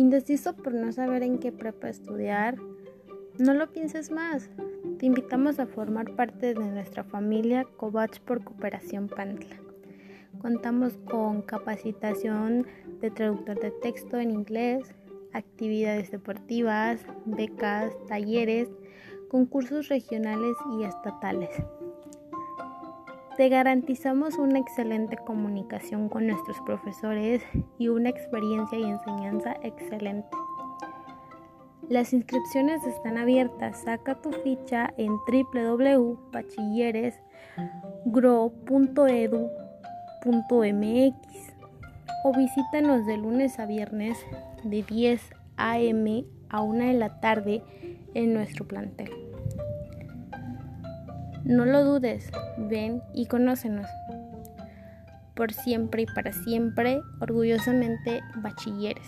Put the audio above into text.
Indeciso por no saber en qué prepa estudiar, no lo pienses más. Te invitamos a formar parte de nuestra familia Covach por Cooperación Pantla. Contamos con capacitación de traductor de texto en inglés, actividades deportivas, becas, talleres, concursos regionales y estatales. Te garantizamos una excelente comunicación con nuestros profesores y una experiencia y enseñanza excelente. Las inscripciones están abiertas. Saca tu ficha en www.bachilleresgro.edu.mx o visítanos de lunes a viernes de 10 a.m. a 1 de la tarde en nuestro plantel. No lo dudes, ven y conócenos. Por siempre y para siempre, orgullosamente, bachilleres.